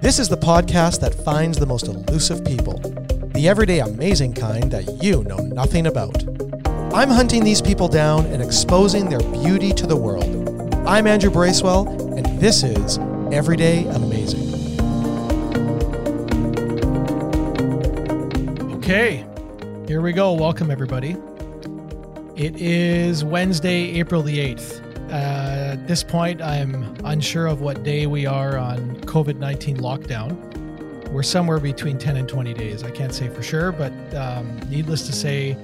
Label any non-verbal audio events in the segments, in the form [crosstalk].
This is the podcast that finds the most elusive people, the everyday amazing kind that you know nothing about. I'm hunting these people down and exposing their beauty to the world. I'm Andrew Bracewell, and this is Everyday Amazing. Okay, here we go. Welcome, everybody. It is Wednesday, April the 8th. Uh, at this point, I'm unsure of what day we are on COVID 19 lockdown. We're somewhere between 10 and 20 days. I can't say for sure, but um, needless to say,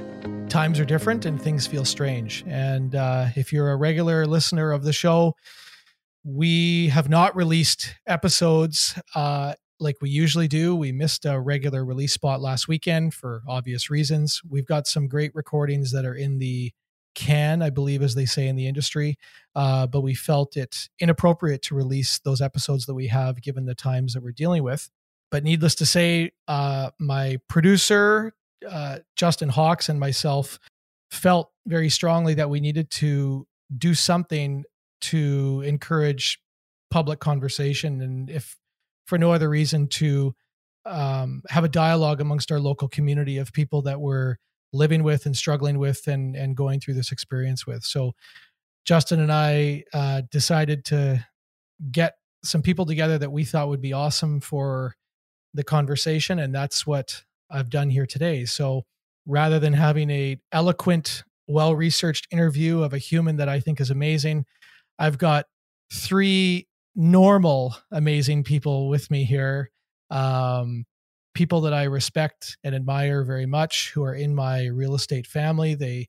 times are different and things feel strange. And uh, if you're a regular listener of the show, we have not released episodes uh, like we usually do. We missed a regular release spot last weekend for obvious reasons. We've got some great recordings that are in the can, I believe, as they say in the industry. Uh, but we felt it inappropriate to release those episodes that we have given the times that we're dealing with. But needless to say, uh, my producer, uh, Justin Hawks, and myself felt very strongly that we needed to do something to encourage public conversation. And if for no other reason, to um, have a dialogue amongst our local community of people that were living with and struggling with and and going through this experience with. So Justin and I uh, decided to get some people together that we thought would be awesome for the conversation, and that's what I've done here today. So rather than having a eloquent, well researched interview of a human that I think is amazing, I've got three normal, amazing people with me here. Um, people that I respect and admire very much who are in my real estate family. They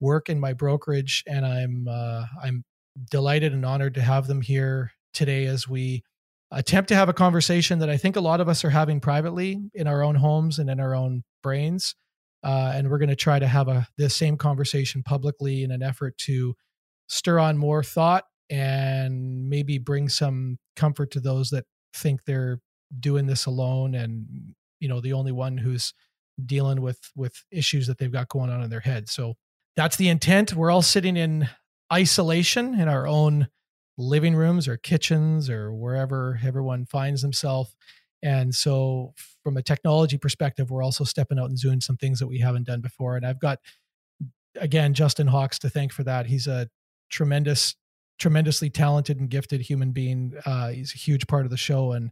work in my brokerage, and I'm uh, I'm delighted and honored to have them here today as we attempt to have a conversation that I think a lot of us are having privately in our own homes and in our own brains. Uh, and we're going to try to have a the same conversation publicly in an effort to stir on more thought and maybe bring some comfort to those that think they're doing this alone and you know the only one who's dealing with with issues that they've got going on in their head. So that's the intent. We're all sitting in isolation in our own living rooms or kitchens or wherever everyone finds themselves. And so from a technology perspective we're also stepping out and doing some things that we haven't done before. And i've got again justin hawks to thank for that. He's a tremendous tremendously talented and gifted human being. Uh, he's a huge part of the show and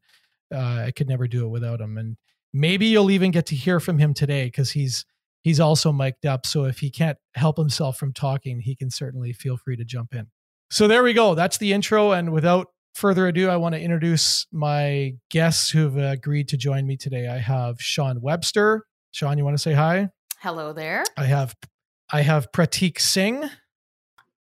uh, i could never do it without him. And maybe you'll even get to hear from him today because he's he's also mic'd up. So if he can't help himself from talking, he can certainly feel free to jump in. So there we go. That's the intro. And without further ado, I want to introduce my guests who've agreed to join me today. I have Sean Webster. Sean, you want to say hi? Hello there. I have I have Pratik Singh.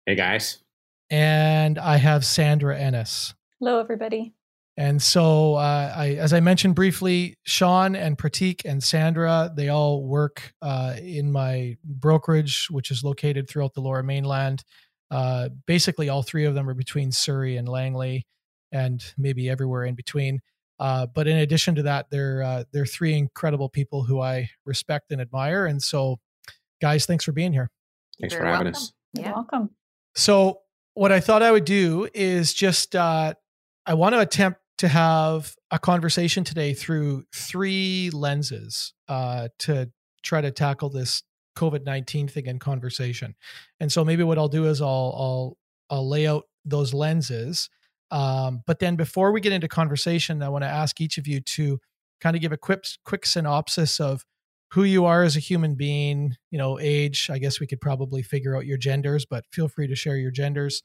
Hey guys. And I have Sandra Ennis. Hello, everybody. And so, uh, I, as I mentioned briefly, Sean and Pratik and Sandra, they all work uh, in my brokerage, which is located throughout the lower mainland. Uh, basically, all three of them are between Surrey and Langley, and maybe everywhere in between. Uh, but in addition to that, they're uh, they're three incredible people who I respect and admire. And so, guys, thanks for being here. Thanks for having welcome. us. You're welcome. So, what I thought I would do is just uh, I want to attempt to have a conversation today through three lenses uh, to try to tackle this COVID nineteen thing in conversation. And so maybe what I'll do is I'll I'll I'll lay out those lenses. Um, but then before we get into conversation, I want to ask each of you to kind of give a quick quick synopsis of who you are as a human being. You know, age. I guess we could probably figure out your genders, but feel free to share your genders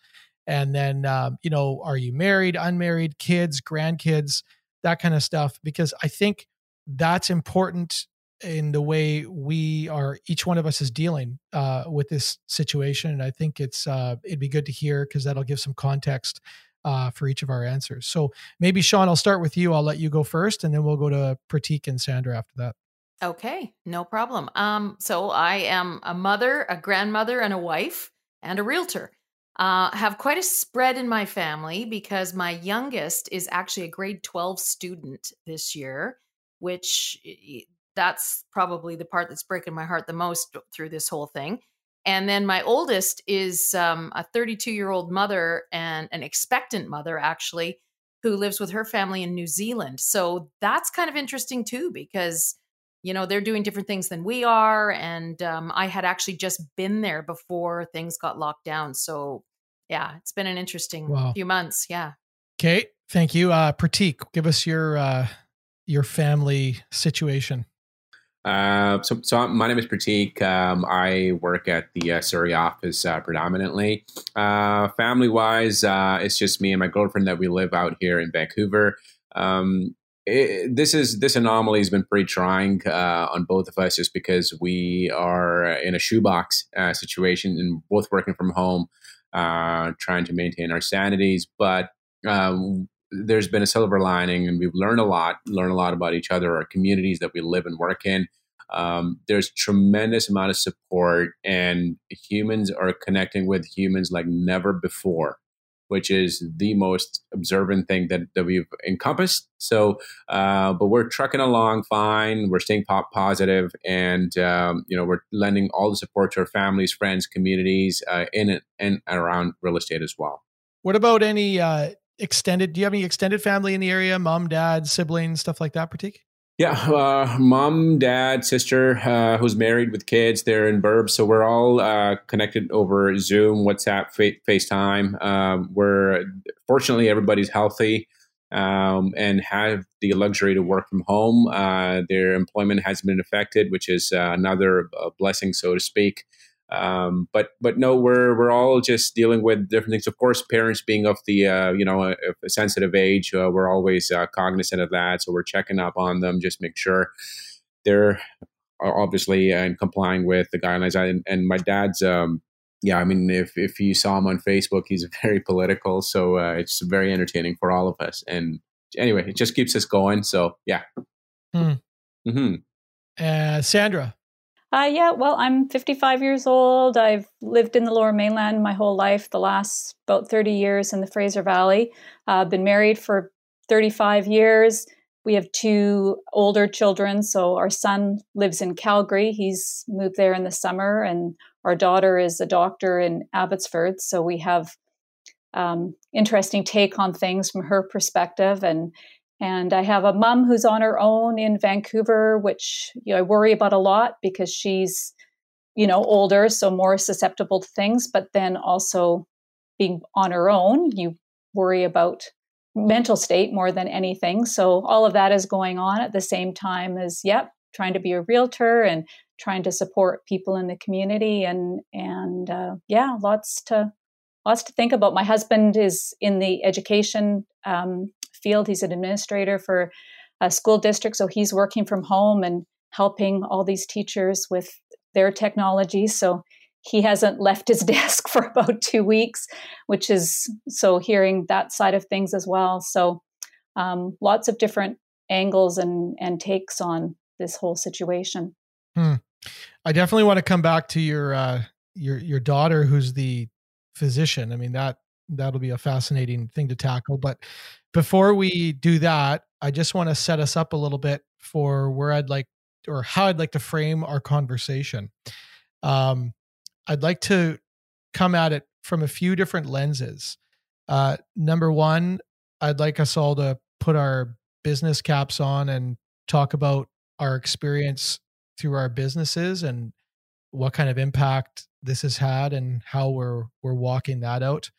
and then um, you know are you married unmarried kids grandkids that kind of stuff because i think that's important in the way we are each one of us is dealing uh, with this situation and i think it's uh, it'd be good to hear because that'll give some context uh, for each of our answers. So maybe sean i'll start with you. I'll let you go first and then we'll go to pratik and sandra after that. Okay no problem. Um, so i am a mother a grandmother and a wife and a realtor uh, have quite a spread in my family because my youngest is actually a grade 12 student this year, which that's probably the part that's breaking my heart the most through this whole thing. And then my oldest is um, a 32 year old mother and an expectant mother, actually, who lives with her family in New Zealand. So that's kind of interesting too, because you know they're doing different things than we are, and um, I had actually just been there before things got locked down. So yeah, it's been an interesting wow. few months. Yeah. Kate, thank you. Uh, Pratik, give us your uh, your family situation. Uh, so, so my name is Pratik. Um, I work at the uh, Surrey office uh, predominantly. Uh, family wise, uh, it's just me and my girlfriend that we live out here in Vancouver. Um, this is this anomaly has been pretty trying uh, on both of us, just because we are in a shoebox situation and both working from home, trying to maintain our sanities. But um, there's been a silver lining and we've learned a lot, learned a lot about each other, our communities that we live and work in. Um, there's tremendous amount of support and humans are connecting with humans like never before which is the most observant thing that, that we've encompassed. So, uh, but we're trucking along fine. We're staying pop positive, and um, you know we're lending all the support to our families, friends, communities uh, in and around real estate as well. What about any uh, extended? Do you have any extended family in the area? Mom, dad, siblings, stuff like that, Pratik? Yeah, uh, mom, dad, sister, uh, who's married with kids. They're in Burb, so we're all uh, connected over Zoom, WhatsApp, Fa- FaceTime. Um, we're fortunately everybody's healthy um, and have the luxury to work from home. Uh, their employment has been affected, which is uh, another uh, blessing, so to speak. Um, but but no, we're we're all just dealing with different things. Of course, parents being of the uh, you know a, a sensitive age, uh, we're always uh, cognizant of that. So we're checking up on them, just make sure they're obviously and complying with the guidelines. and, and my dad's. Um, yeah, I mean, if if you saw him on Facebook, he's [laughs] very political, so uh, it's very entertaining for all of us. And anyway, it just keeps us going. So yeah. Hmm. Mm-hmm. Uh, Sandra, uh, yeah, well, I'm 55 years old. I've lived in the lower mainland my whole life, the last about 30 years in the Fraser Valley. I've uh, been married for 35 years. We have two older children. So our son lives in Calgary. He's moved there in the summer, and our daughter is a doctor in Abbotsford. So we have um, interesting take on things from her perspective and and I have a mom who's on her own in Vancouver, which you know, I worry about a lot because she's, you know, older, so more susceptible to things. But then also being on her own, you worry about mental state more than anything. So all of that is going on at the same time as, yep, trying to be a realtor and trying to support people in the community and and uh, yeah, lots to lots to think about. My husband is in the education um, field. He's an administrator for a school district, so he's working from home and helping all these teachers with their technology. So he hasn't left his [laughs] desk for about two weeks, which is so hearing that side of things as well. So um, lots of different angles and and takes on this whole situation. Hmm. I definitely want to come back to your uh, your your daughter, who's the physician. I mean that that'll be a fascinating thing to tackle. But before we do that, I just want to set us up a little bit for where I'd like or how I'd like to frame our conversation. Um, I'd like to come at it from a few different lenses. Uh, number one, I'd like us all to put our business caps on and talk about our experience through our businesses and what kind of impact this has had and how we're we're walking that out.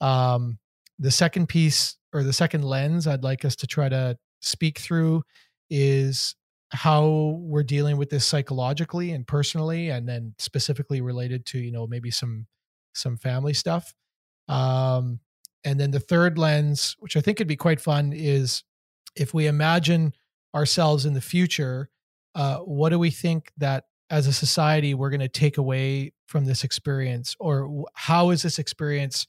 Um, the second piece or the second lens I'd like us to try to speak through is how we're dealing with this psychologically and personally and then specifically related to you know maybe some some family stuff. Um and then the third lens which i think could be quite fun is if we imagine ourselves in the future uh what do we think that as a society we're going to take away from this experience? Or how is this experience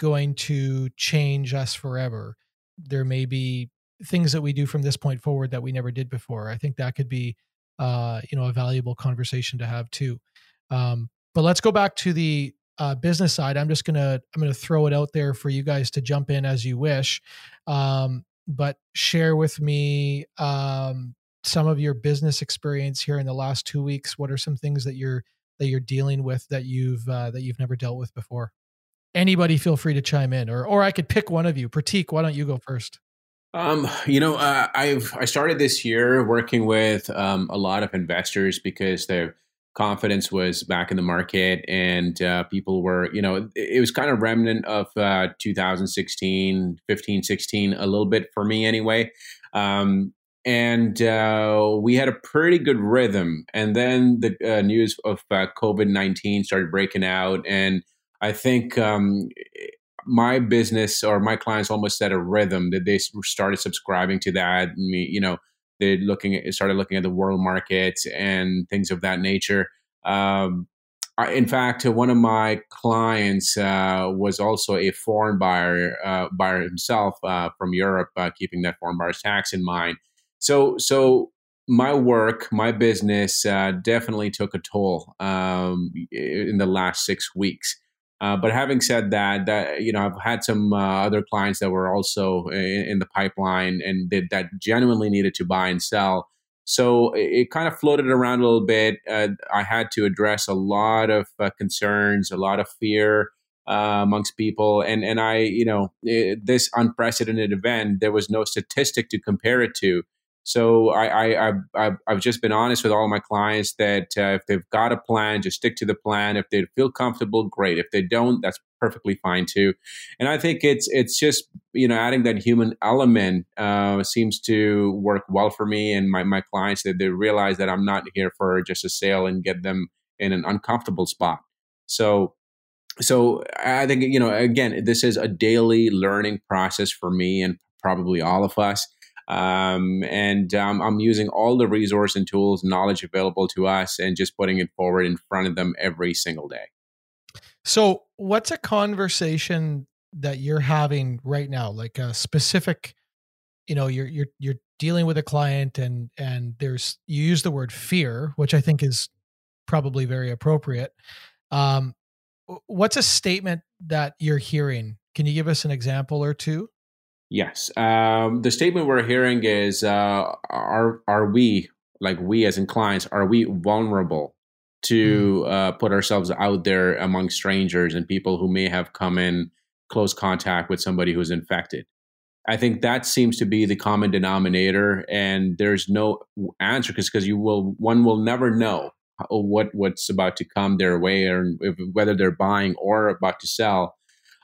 going to change us forever. There may be things that we do from this point forward that we never did before. I think that could be, uh, you know, a valuable conversation to have too. Um, but let's go back to the uh, business side. I'm just gonna I'm gonna throw it out there for you guys to jump in as you wish, um, but share with me um, some of your business experience here in the last two weeks. What are some things that you're that you're dealing with that you've uh, that you've never dealt with before? Anybody feel free to chime in, or or I could pick one of you. Pratik, why don't you go first? Um, you know, uh, I've I started this year working with um, a lot of investors because their confidence was back in the market, and uh, people were, you know, it, it was kind of remnant of uh, 2016, 15, 16, a little bit for me anyway. Um, and uh, we had a pretty good rhythm, and then the uh, news of uh, COVID nineteen started breaking out, and I think um, my business or my clients almost set a rhythm that they started subscribing to that. Me, you know, they looking at started looking at the world markets and things of that nature. Um, I, in fact, one of my clients uh, was also a foreign buyer uh, buyer himself uh, from Europe, uh, keeping that foreign buyer's tax in mind. So, so my work, my business, uh, definitely took a toll um, in the last six weeks. Uh, but having said that, that you know, I've had some uh, other clients that were also in, in the pipeline and that, that genuinely needed to buy and sell. So it, it kind of floated around a little bit. Uh, I had to address a lot of uh, concerns, a lot of fear uh, amongst people, and and I, you know, it, this unprecedented event, there was no statistic to compare it to. So I, I, I, have just been honest with all my clients that uh, if they've got a plan, just stick to the plan. If they feel comfortable, great. If they don't, that's perfectly fine too. And I think it's it's just you know adding that human element uh, seems to work well for me and my my clients that they realize that I'm not here for just a sale and get them in an uncomfortable spot. So so I think you know again this is a daily learning process for me and probably all of us. Um, and um, I'm using all the resource and tools, knowledge available to us, and just putting it forward in front of them every single day. So, what's a conversation that you're having right now, like a specific? You know, you're you're you're dealing with a client, and and there's you use the word fear, which I think is probably very appropriate. Um, what's a statement that you're hearing? Can you give us an example or two? Yes. Um, the statement we're hearing is uh, are are we like we as in clients are we vulnerable to mm. uh, put ourselves out there among strangers and people who may have come in close contact with somebody who's infected? I think that seems to be the common denominator, and there's no answer because because you will one will never know what what's about to come their way or if, whether they're buying or about to sell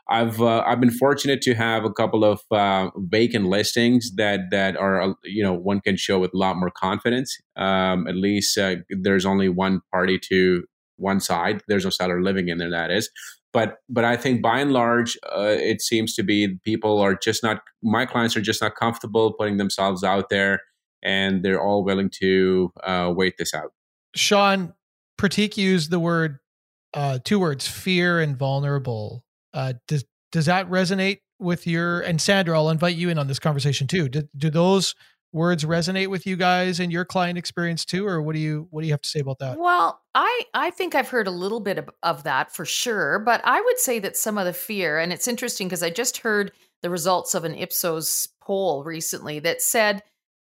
I've uh, I've been fortunate to have a couple of uh, vacant listings that that are uh, you know one can show with a lot more confidence. Um, at least uh, there's only one party to one side. There's no seller living in there. That is, but but I think by and large, uh, it seems to be people are just not. My clients are just not comfortable putting themselves out there, and they're all willing to uh, wait this out. Sean Pratik used the word two words: fear and vulnerable uh, does does that resonate with your and Sandra? I'll invite you in on this conversation too. Do, do those words resonate with you guys and your client experience too, or what do you what do you have to say about that? Well, I I think I've heard a little bit of, of that for sure, but I would say that some of the fear, and it's interesting because I just heard the results of an Ipsos poll recently that said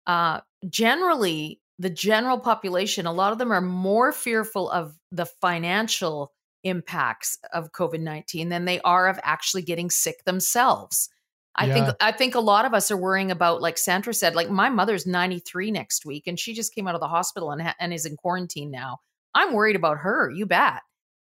uh, generally the general population, a lot of them are more fearful of the financial impacts of COVID-19 than they are of actually getting sick themselves. I yeah. think I think a lot of us are worrying about like Sandra said like my mother's 93 next week and she just came out of the hospital and ha- and is in quarantine now. I'm worried about her, you bet.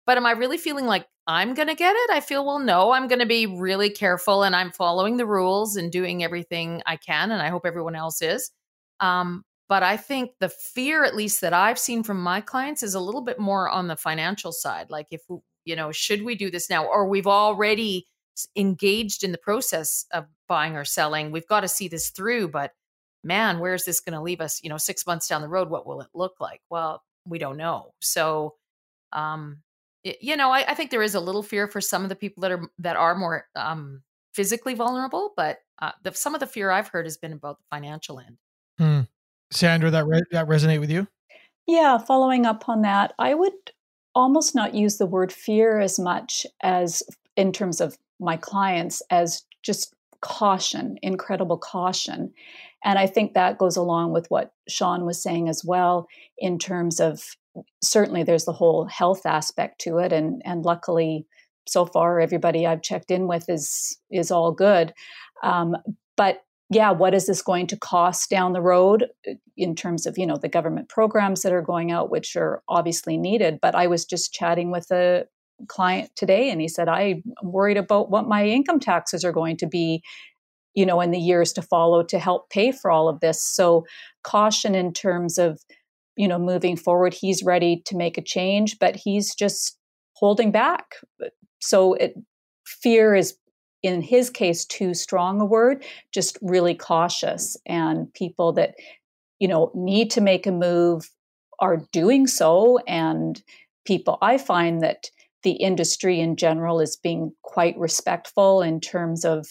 But am I really feeling like I'm going to get it? I feel well no, I'm going to be really careful and I'm following the rules and doing everything I can and I hope everyone else is. Um, but I think the fear, at least that I've seen from my clients, is a little bit more on the financial side. Like, if, you know, should we do this now? Or we've already engaged in the process of buying or selling. We've got to see this through. But man, where's this going to leave us? You know, six months down the road, what will it look like? Well, we don't know. So, um, it, you know, I, I, think there is a little fear for some of the people that are that are more um, physically vulnerable, but uh, the, some of the fear I've heard has been about the financial end. Hmm. Sandra, that re- that resonate with you? Yeah, following up on that, I would almost not use the word fear as much as in terms of my clients as just caution, incredible caution. And I think that goes along with what Sean was saying as well, in terms of certainly there's the whole health aspect to it. And, and luckily, so far everybody I've checked in with is is all good. Um, but yeah, what is this going to cost down the road uh, in terms of you know the government programs that are going out, which are obviously needed? But I was just chatting with a client today, and he said I'm worried about what my income taxes are going to be, you know, in the years to follow to help pay for all of this. So caution in terms of you know moving forward. He's ready to make a change, but he's just holding back. So it fear is in his case too strong a word just really cautious. And people that you know need to make a move are doing so. And people i find that the industry in general is being quite respectful in terms of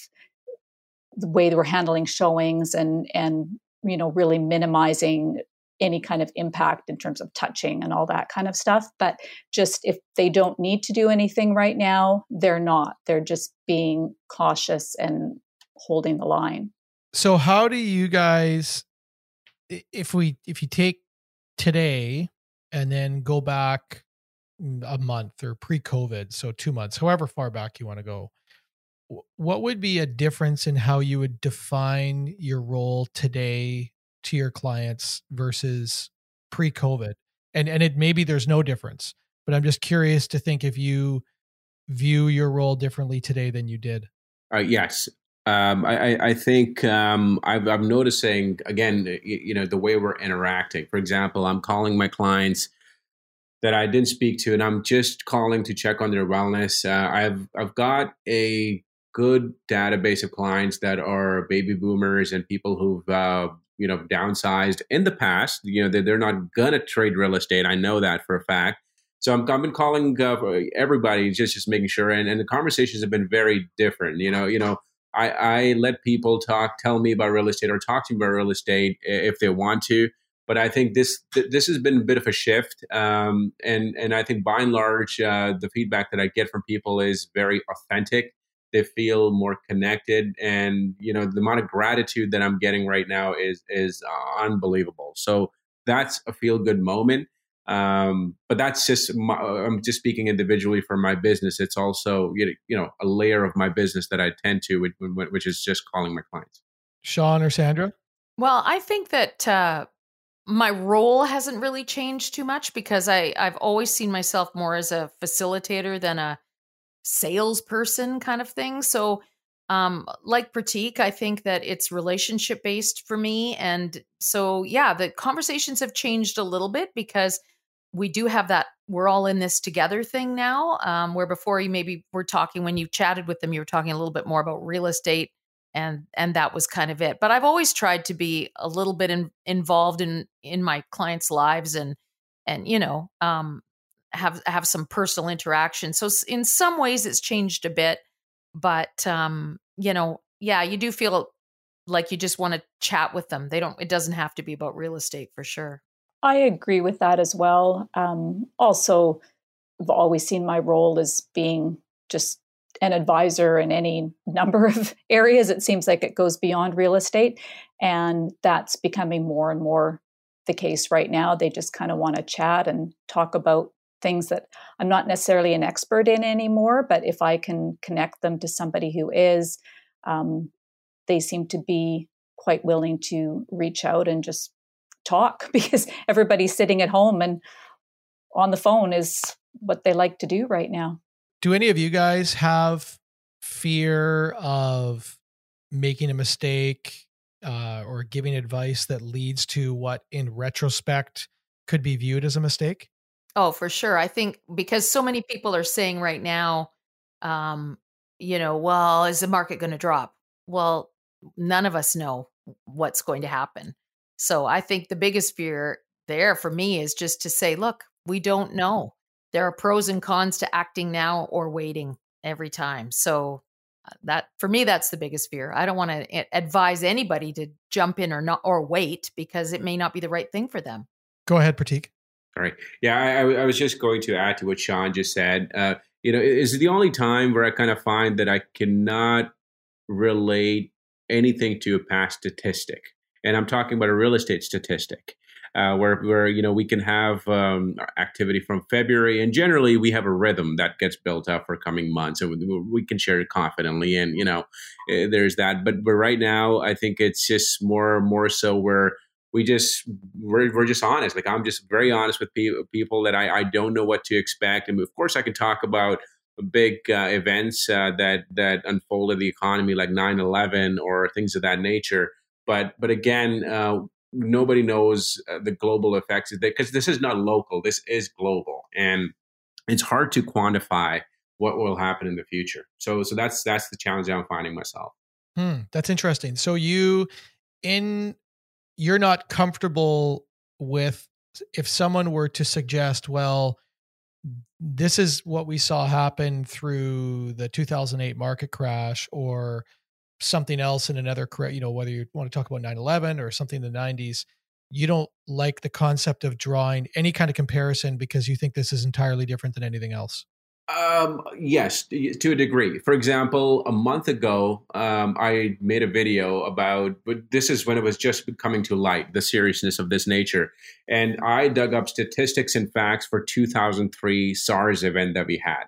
the way they're handling showings and and you know really minimizing any kind of impact in terms of touching and all that kind of stuff. But just if they don't need to do anything right now, they're not. They're just being cautious and holding the line. So how do you guys if we if you take today and then go back mm, a month or pre-covid so 2 months however far back you want to go what would be a difference in how you would define your role today to your clients versus pre-COVID? And and it maybe there's no difference, but I'm just curious to think if you view your role differently today than you did. Uh, yes, um, I, I, think um, i am noticing again, you, you, know, the way we're interacting. For example, I'm calling my clients that I didn't speak to, and I'm just calling to check on their wellness. Uh, I've I've got a good database of clients that are baby boomers and people who've uh, you know downsized in the past. You know they're, they're not gonna trade real estate. I know that for a fact. So I'm, I've been calling uh, everybody just just making sure, and, and the conversations have been very different. You know, you know. I, I let people talk, tell me about real estate, or talk to me about real estate if they want to. But I think this this has been a bit of a shift, um, and and I think by and large, uh, the feedback that I get from people is very authentic they feel more connected. And you know the amount of gratitude that i'm getting right now is is unbelievable. So that's a feel good moment. Um, but that's just my, i'm just speaking individually for my business. It's also you know a layer of my business that i tend to which is just calling my clients. Sean or sandra? Well i think that uh, my role hasn't really changed too much because i i've always seen myself more as a facilitator than a salesperson kind of thing. So, um, like Pratik, I think that it's relationship based for me. And so, yeah, the conversations have changed a little bit because we do have that we're all in this together thing now. Um, where before you maybe were talking when you chatted with them, you were talking a little bit more about real estate and and that was kind of it but i've always tried to be a little bit in, involved in in my clients lives and and you know um have have some personal interaction. So in some ways it's changed a bit, but um, you know, yeah, you do feel like you just want to chat with them. They don't it doesn't have to be about real estate for sure. I agree with that as well. Um, also, I've always seen my role as being just an advisor in any number of [laughs] areas. It seems like it goes beyond real estate. And that's becoming more and more the case right now. They just kind of want to chat and talk about things that I'm not necessarily an expert in anymore, but if I can connect them to somebody who is, um, they seem to be quite willing to reach out and just talk [laughs] because everybody's sitting at home and on the phone is what they like to do right now. Do any of you guys have fear of making a mistake uh, or giving advice that leads to what in retrospect could be viewed as a mistake? Oh, for sure. I think because so many people are saying right now, um, you know, well, is the market going to drop? Well, none of us know what's going to happen. So I think the biggest fear there for me is just to say, look, we don't know. There are pros and cons to acting now or waiting every time. So uh, that for me that's the biggest fear. I don't want to advise anybody to jump in or not or wait because it may not be the right thing for them. Go ahead, Pratik. All right. Yeah, I, I, was just going to add to what Sean just said. Uh, you know, is the only time where I kind of find that I cannot relate anything to a past statistic, and I'm talking about a real estate statistic. uh, where where you know we can have um, activity from February, and generally we have a rhythm that gets built up for coming months, and we, we can share it confidently. And you know, uh, there's that. But but right now, I think it's just more more so where we just we're, we're just honest. Like I'm just very honest with pe- people that I, I don't know what to expect, and of course I can talk about big uh, events uh, that that unfolded the economy, like 9/11 or things of that nature. But but again, uh, nobody knows uh, the global effects because this is not local. This is global, and it's hard to quantify what will happen in the future. So so that's that's the challenge I'm finding myself. Hmm, that's interesting. So you in you're not comfortable with if someone were to suggest, well, this is what we saw happen through the 2008 market crash or something else in another you know whether you want to talk about 9-11 or something in the 90s you don't like the concept of drawing any kind of comparison because you think this is entirely different than anything else um, yes, to a degree. For example, a month ago, um, I made a video about, but this is when it was just coming to light, the seriousness of this nature. And I dug up statistics and facts for 2003 SARS event that we had.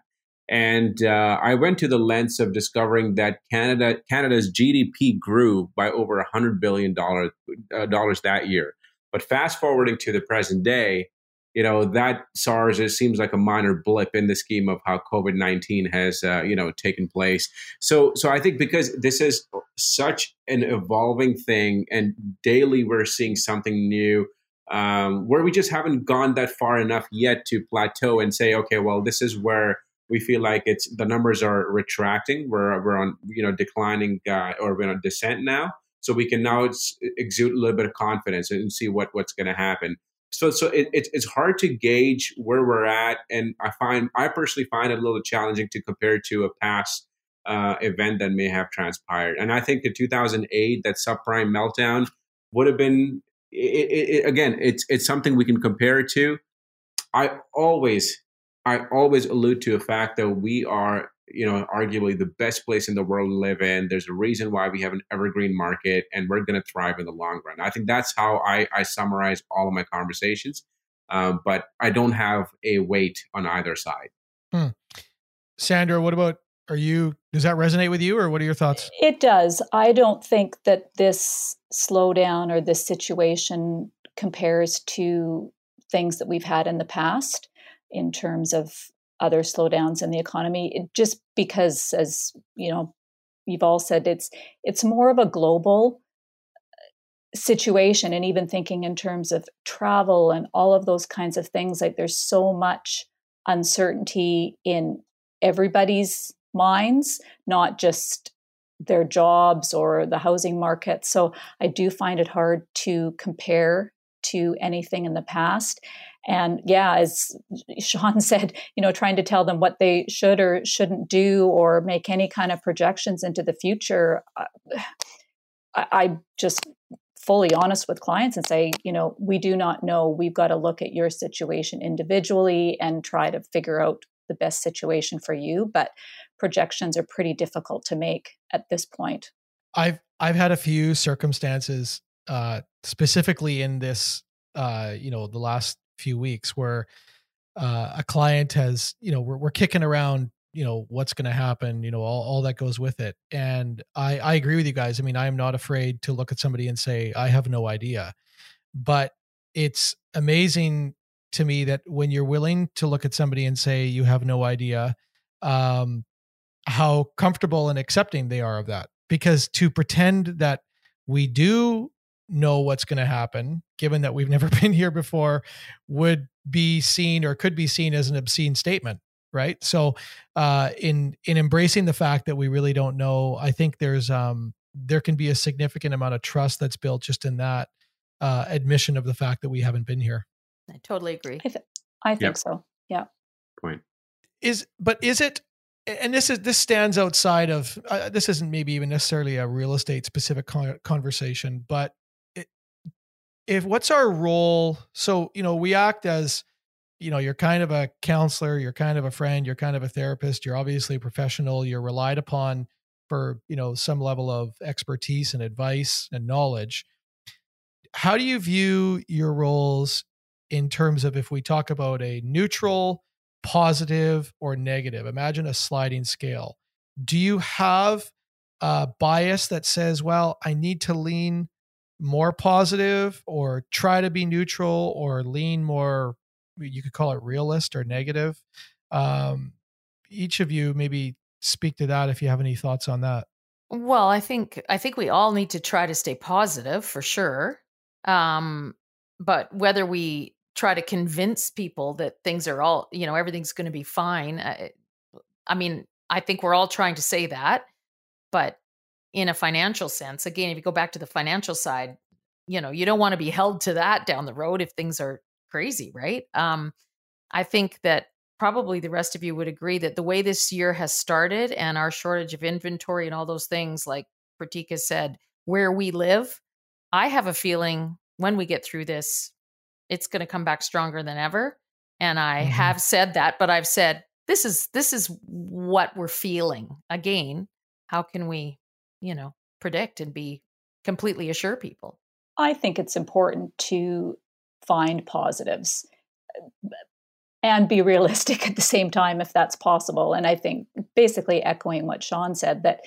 And uh, I went to the lengths of discovering that Canada Canada's GDP grew by over 100 billion dollars uh, dollars that year. But fast forwarding to the present day, you know that SARS it seems like a minor blip in the scheme of how COVID nineteen has uh, you know taken place. So so I think because this is such an evolving thing, and daily we're seeing something new. Um, where we just haven't gone that far enough yet to plateau and say, okay, well, this is where we feel like it's the numbers are retracting. We're we're on you know declining uh, or we're on descent now, so we can now exude a little bit of confidence and see what what's going to happen so so it, it, it's hard to gauge where we're at and i find i personally find it a little challenging to compare to a past uh, event that may have transpired. And i think the 2008 that subprime meltdown would have been it, again it's it's something we can compare to. I always i always allude to the fact that we are you know, arguably the best place in the world to live in. There's a reason why we have an evergreen market and we're going to thrive in the long run. I think that's how I, I summarize all of my conversations. Um, but I don't have a weight on either side. Hmm. Sandra, what about are you does that resonate with you or what are your thoughts it does i don't think that this slowdown or this situation compares to things that we've had in the past in terms of other slowdowns in the economy it, just because as you know you've all said it's it's more of a global uh, situation and even thinking in terms of travel and all of those kinds of things like there's so much uncertainty in everybody's minds not just their jobs or the housing market. So i do find it hard to compare to anything in the past and yeah as sean [laughs] said you know trying to tell them what they should or shouldn't do or make any kind of projections into the future uh, [sighs] I, I just fully honest with clients and say you know we do not know. We've got to look at your situation individually and try to figure out the best situation for you but projections are pretty difficult to make at this point. I've i've had a few circumstances uh specifically in this uh you know the last few weeks where uh, a client has, you know, we're, we're kicking around, you know, what's going to happen, you know, all, all that goes with it. And I, I agree with you guys. I mean, I am not afraid to look at somebody and say, I have no idea. But it's amazing to me that when you're willing to look at somebody and say, you have no idea, um, how comfortable and accepting they are of that. Because to pretend that we do know what's going to happen, given that we've never [laughs] been here before, would be seen or could be seen as an obscene statement, right? So, uh, in in embracing the fact that we really don't know, I think there's um, there can be a significant amount of trust that's built just in that uh, admission of the fact that we haven't been here. I totally agree. I, th- I think yep. so. Yeah. Point is, but is it? and this is this stands outside of uh, this isn't maybe even necessarily a real estate specific con- conversation but if what's our role so you know we act as you know you're kind of a counselor you're kind of a friend you're kind of a therapist you're obviously a professional you're relied upon for you know some level of expertise and advice and knowledge how do you view your roles in terms of if we talk about a neutral, positive, or negative? Imagine a sliding scale. Do you have a bias that says, well, I need to lean more positive or try to be neutral or lean more, you could call it realist or negative? Um, each of you maybe speak to that if you have any thoughts on that. Well, I think I think we all need to try to stay positive for sure. Um, but whether we try to convince people that things are all, you know, everything's going to be fine. I, I mean, I think we're all trying to say that, but in a financial sense, again, if you go back to the financial side, you know, you don't want to be held to that down the road if things are crazy, right? Um, I think that probably the rest of you would agree that the way this year has started and our shortage of inventory and all those things, like Pratika said, where we live, I have a feeling when we get through this, it's going to come back stronger than ever. And I mm-hmm. have said that, but I've said this is this is what we're feeling. Again, how can we, you know, predict and be completely assure people? I think it's important to find positives and be [laughs] realistic at the same time if that's possible. And I think basically echoing what Sean said that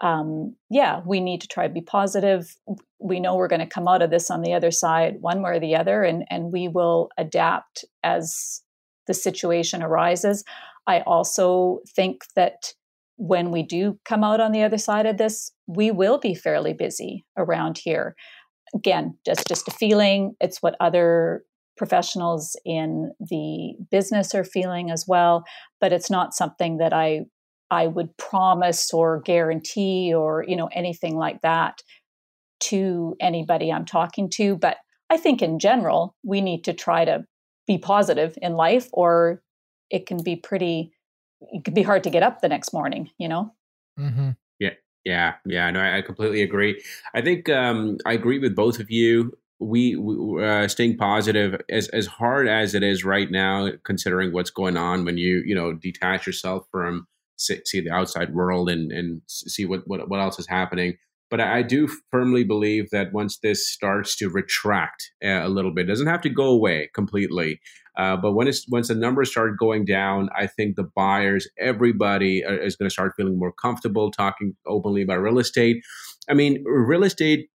um, yeah, we need to try to be positive. We know we're going to come out of this on the other side, one way or the other, and and we will adapt as the situation arises. I also think that when we do come out on the other side of this, we will be fairly busy around here. Again, just just a feeling. It's what other professionals in the business are feeling as well, but it's not something that I I would promise or guarantee or you know anything like that to anybody I'm talking to. But I think in general we need to try to be positive in life, or it can be pretty. It could be hard to get up the next morning. You know. Mm-hmm. Yeah. Yeah, yeah, no, I, completely agree. I think um, I agree with both of you we, we uh, staying positive as as hard as it is right now, considering what's going on when you you know detach yourself from see the outside world and and see what what, what else is happening. But I, do firmly believe that once this starts to retract uh, a little bit, it doesn't have to go away completely. Uh, but when it's once the numbers start going down, I think the buyers, everybody uh, is going to start feeling more comfortable talking openly about real estate. I mean, real estate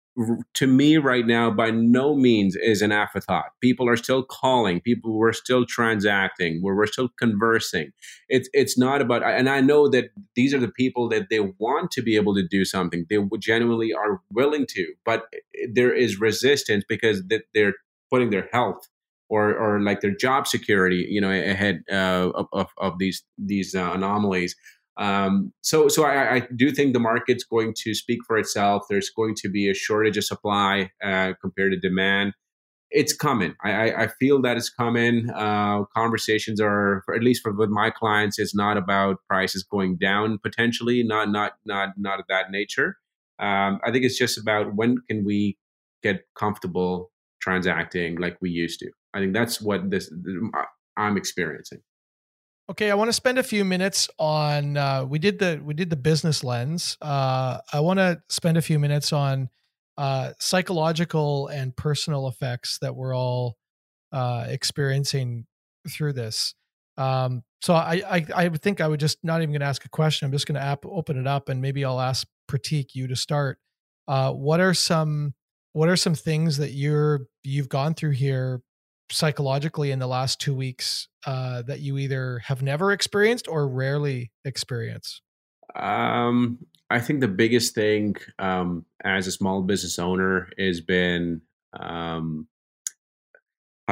to me right now by no means is an afterthought. People are still calling. People we're still transacting. Where we're still conversing. It's it's not about and i know that these are the people that they want to be able to do something. They genuinely are willing to but there is resistance because they're putting their health or or like their job security you know ahead uh, of, of, of these these uh, anomalies um, so, so I, I, do think the market's going to speak for itself. There's going to be a shortage of supply uh, compared to demand. It's coming. I, I feel that it's coming. Uh, conversations are, at least for with my clients, it's not about prices going down potentially. Not not not not of that nature. Um, I think it's just about when can we get comfortable transacting like we used to. I think that's what this I'm experiencing. Okay, I want to spend a few minutes on. Uh, we did the we did the business lens. Uh, I want to spend a few minutes on uh, psychological and personal effects that we're all uh, experiencing through this. Um, so I, I I think I would just not even going to ask a question. I'm just going to open it up and maybe I'll ask Pratik you to start. Uh, what are some what are some things that you're you've gone through here psychologically in the last two weeks uh, that you either have never experienced or rarely experience? Um, I think the biggest thing um, as a small business owner has been um,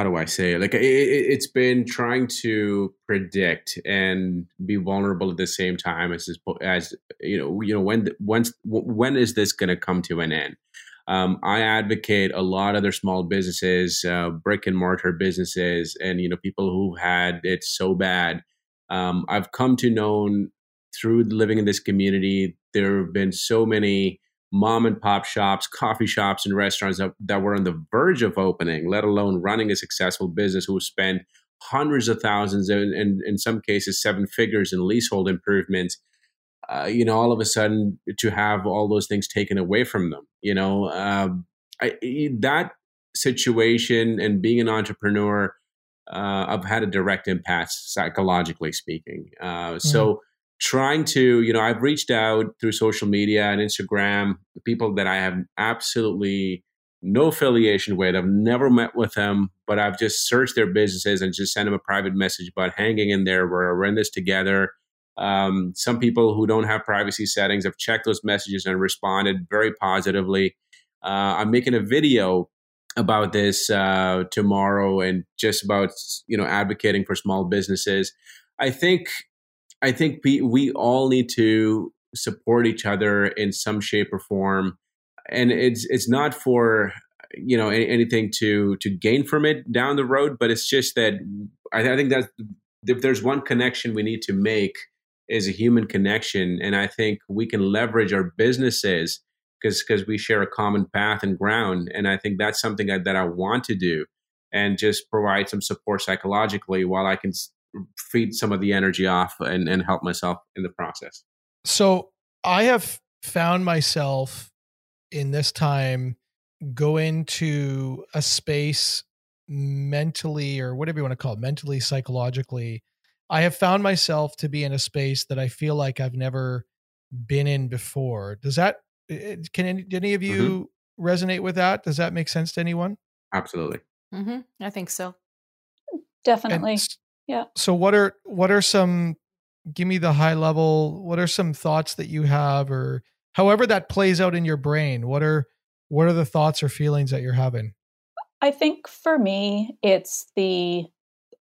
how do I say it? Like it, has been trying to predict and be vulnerable at the same time as as you know you know when once when is this going to come to an end? Um, I advocate a lot of their small businesses, uh, brick and mortar businesses, and you know people who had it so bad. Um, I've come to know through living in this community, there have been so many mom and pop shops, coffee shops, and restaurants that, that were on the verge of opening, let alone running a successful business who spent hundreds of thousands and, and in some cases seven figures in leasehold improvements uh, you know, all of a sudden to have all those things taken away from them, you know, um, I, that situation and being an entrepreneur, uh, I've had a direct impact psychologically speaking. Uh, mm-hmm. So trying to, you know, I've reached out through social media and Instagram, people that I have absolutely no affiliation with. I've never met with them, but I've just searched their businesses and just sent them a private message about hanging in there. We're, we're in this together. Um, some people who don't have privacy settings have checked those messages and responded very positively. Uh, I'm making a video about this uh, tomorrow and just about you know advocating for small businesses. I think I think we, we all need to support each other in some shape or form, and it's it's not for you know anything to to gain from it down the road, but it's just that I, I think that if there's one connection we need to make is a human connection, and I think we can leverage our businesses because because we share a common path and ground, and I think that's something that, I want to do, and just provide some support psychologically while I can feed some of the energy off and, and help myself in the process. So I have found myself in this time go into a space mentally or whatever you want to call it, mentally, psychologically. I have found myself to be in a space that I feel like I've never been in before. Does that can any, any of you mm-hmm. resonate with that? Does that make sense to anyone? Absolutely. Mm-hmm. I think so. Definitely. And yeah. So what are what are some give me the high level what are some thoughts that you have or however that plays out in your brain what are what are the thoughts or feelings that you're having i think for me it's the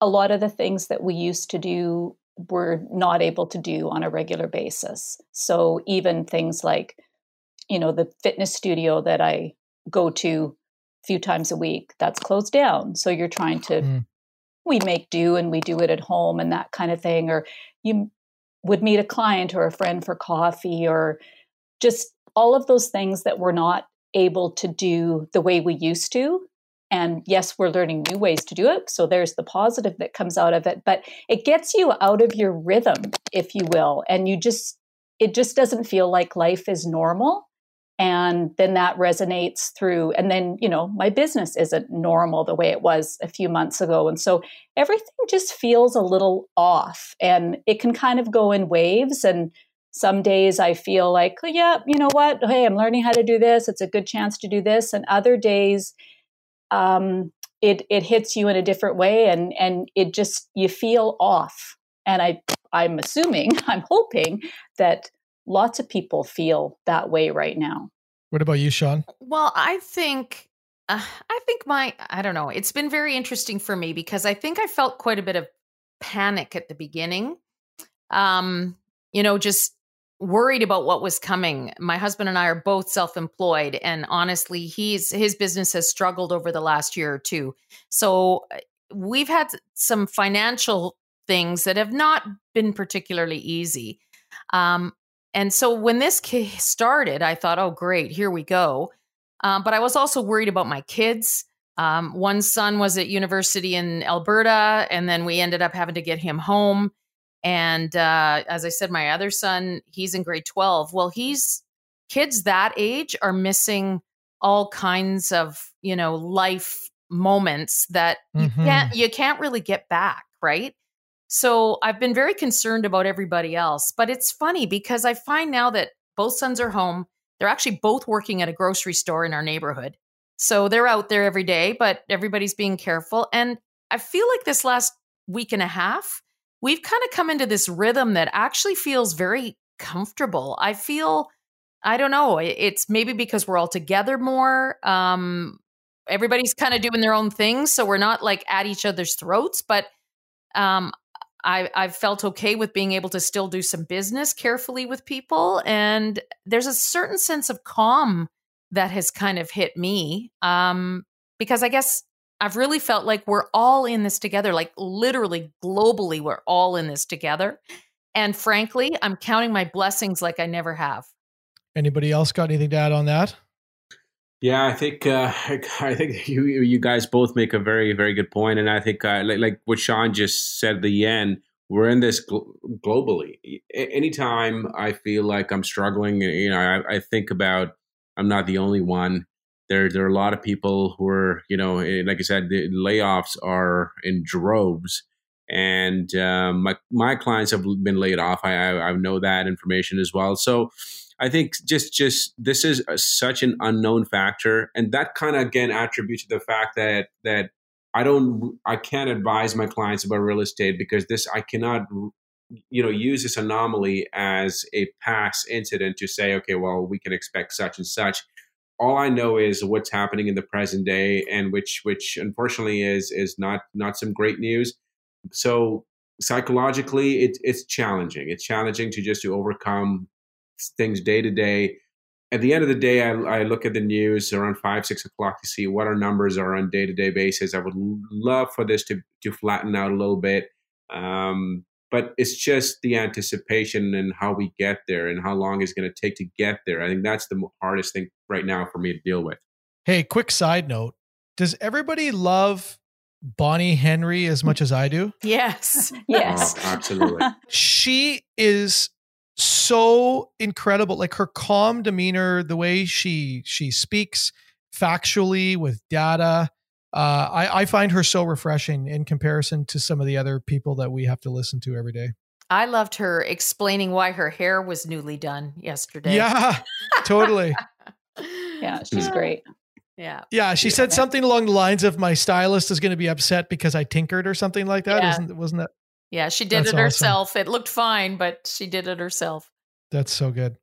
a lot of the things that we used to do we're not able to do on a regular basis. So even things like you know the fitness studio that i go to a few times a week that's closed down. So you're trying to mm we make do and we do it at home and that kind of thing or you would meet a client or a friend for coffee or just all of those things that we're not able to do the way we used to and yes we're learning new ways to do it. So there's the positive that comes out of it but it gets you out of your rhythm if you will. And you just it just doesn't feel like life is normal. And then that resonates through and then you know my business isn't normal the way it was a few months ago. And so everything just feels a little off and it can kind of go in waves. And some days i feel like oh, yeah you know what? Hey i'm learning how to do this. It's a good chance to do this. And other days um, it it hits you in a different way and and it just you feel off and i i'm assuming [laughs] i'm hoping that lots of people feel that way right now. What about you, Sean? Well, I think uh, I think my I don't know. It's been very interesting for me because I think I felt quite a bit of panic at the beginning. Um, you know, just worried about what was coming. My husband and I are both self-employed and honestly, he's his business has struggled over the last year or two. So, uh, we've had some financial things that have not been particularly easy. Um, and so when this started, I thought, oh, great, here we go. Um, but I was also worried about my kids. Um, one son was at university in Alberta, and then we ended up having to get him home. And uh, as I said, my other son, he's in grade 12. Well, he's kids that age are missing all kinds of, you know, life moments that mm-hmm. you can't you can't really get back, right? So I've been very concerned about everybody else. But it's funny because I find now that both sons are home. They're actually both working at a grocery store in our neighborhood. So they're out there every day, but everybody's being careful. And I feel like this last week and a half, we've kind of come into this rhythm that actually feels very comfortable. I feel, I don't know, it's maybe because we're all together more. Um, everybody's kind of doing their own thing. So we're not like at each other's throats, but um, I, I've felt okay with being able to still do some business carefully with people. And there's a certain sense of calm that has kind of hit me um, because I guess I've really felt like we're all in this together, like literally globally, we're all in this together. And frankly, I'm counting my blessings like I never have. Anybody else got anything to add on that? Yeah, I think uh, [laughs] I think you you guys both make a very very good point, and I think uh, like like what Sean just said at the end, we're in this gl- globally. Anytime I feel like I'm struggling, you know, I, I, think about I'm not the only one. There there are a lot of people who are you know eh, like I said the layoffs are in droves and um, my my clients have been laid off. I, I, I know that information as well. So I think just just this is a, such an unknown factor, and that kind of again attributes to the fact that that I don't I can't advise my clients about real estate because this I cannot you know use this anomaly as a past incident to say okay well we can expect such and such all I know is what's happening in the present day, and which which unfortunately is is not not some great news. So psychologically, it, it's challenging. It's challenging to just to overcome things day to day. At the end of the day, I, I look at the news around five six o'clock to see what our numbers are on day to day basis. I would love for this to to flatten out a little bit. Um, but it's just the anticipation and how we get there and how long it's going to take to get there. I think that's the hardest thing right now for me to deal with. Hey, quick side note. Does everybody love Bonnie Henry as much as I do? Yes. [laughs] Oh, yes. Oh, absolutely. [laughs] she is so incredible. Like her calm demeanor, the way she she speaks factually with data uh, I, I find her so refreshing in comparison to some of the other people that we have to listen to every day. I loved her explaining why her hair was newly done yesterday. Yeah, totally. [laughs] yeah, she's great. Yeah. Yeah, she said something along the lines of my stylist is going to be upset because I tinkered or something like that. Yeah. Wasn't, wasn't that? Yeah, she did it herself. Awesome. It looked fine, but she did it herself. That's so good.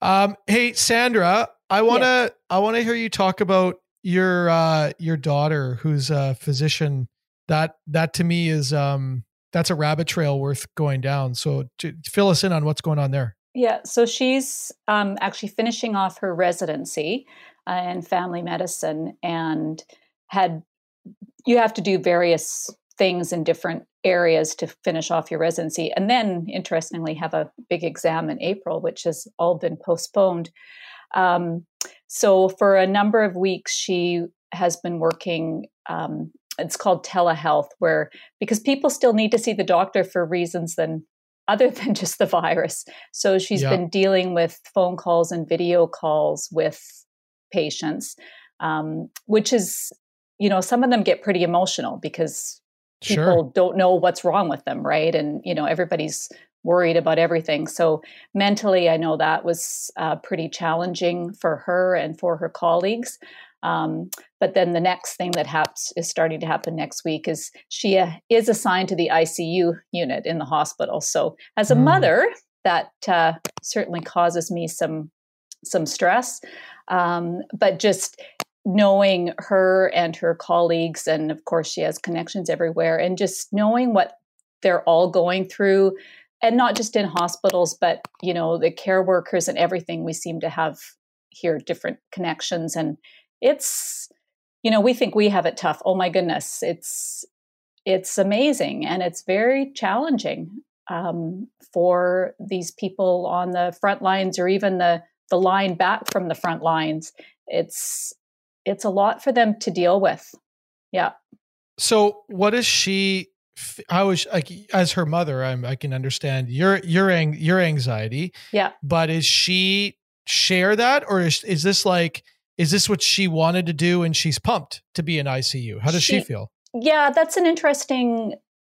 Um, hey, Sandra, I want to yes. I want to hear you talk about your uh your daughter who's a physician that that to me is um that's a rabbit trail worth going down. So to fill us in on what's going on there. Yeah so she's um actually finishing off her residency uh, in family medicine and had you have to do various things in different areas to finish off your residency. And then interestingly have a big exam in april which has all been postponed. Um, so for a number of weeks, she has been working. Um, it's called telehealth, where because people still need to see the doctor for reasons than [laughs] other than just the virus. So she's yeah. been dealing with phone calls and video calls with patients, um, which is, you know, some of them get pretty emotional because people sure. don't know what's wrong with them, right? And you know, everybody's worried about everything. So mentally, I know that was uh, pretty challenging for her and for her colleagues. Um, but then the next thing that happens is starting to happen next week is she uh, is assigned to the ICU unit in the hospital. So as a mm. mother, that uh, certainly causes me some some stress. Um, but just knowing her and her colleagues, and of course she has connections everywhere, and just knowing what they're all going through and not just in hospitals but you know the care workers and everything we seem to have here different connections. And it's you know we think we have it tough. Oh my goodness it's it's amazing and it's very challenging um, for these people on the front lines or even the the line back from the front lines. It's it's a lot for them to deal with. Yeah. So what is she I was like as her mother, I'm I can understand your your your anxiety. Yeah. But is she share that or is is this like is this what she wanted to do and she's pumped to be in ICU? How does she, she feel? Yeah, that's an interesting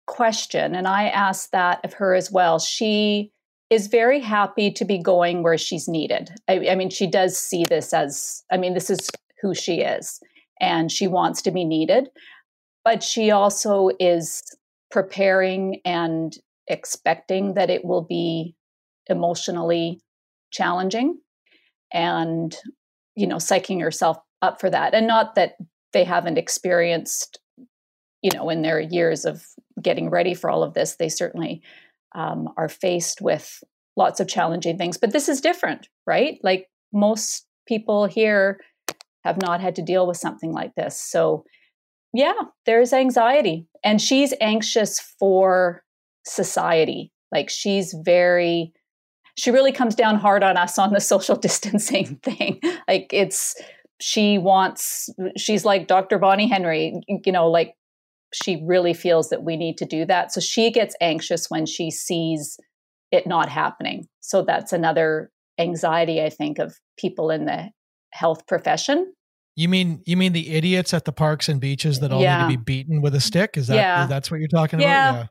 question and I asked that of her as well. She is very happy to be going where she's needed. I, I mean, she does see this as I mean, this is who she is and she wants to be needed but she also is preparing and expecting that it will be emotionally challenging and you know psyching yourself up for that. And not that they haven't experienced you know in their years of getting ready for all of this they certainly um, are faced with lots of challenging things. But this is different right? Like most people here have not had to deal with something like this. So yeah, there's anxiety. And she's anxious for society. Like she's very, she really comes down hard on us on the [laughs] social distancing [laughs] thing. like it's, she wants, she's like Dr. Bonnie Henry, you know, like she really feels that we need to do that. So she gets anxious when she sees it not happening. So that's another anxiety, I think, of people in the health profession You mean you mean the idiots at the parks and beaches that all Yeah. need to be beaten with a stick? Is that Yeah. that's what you're talking about? Yeah.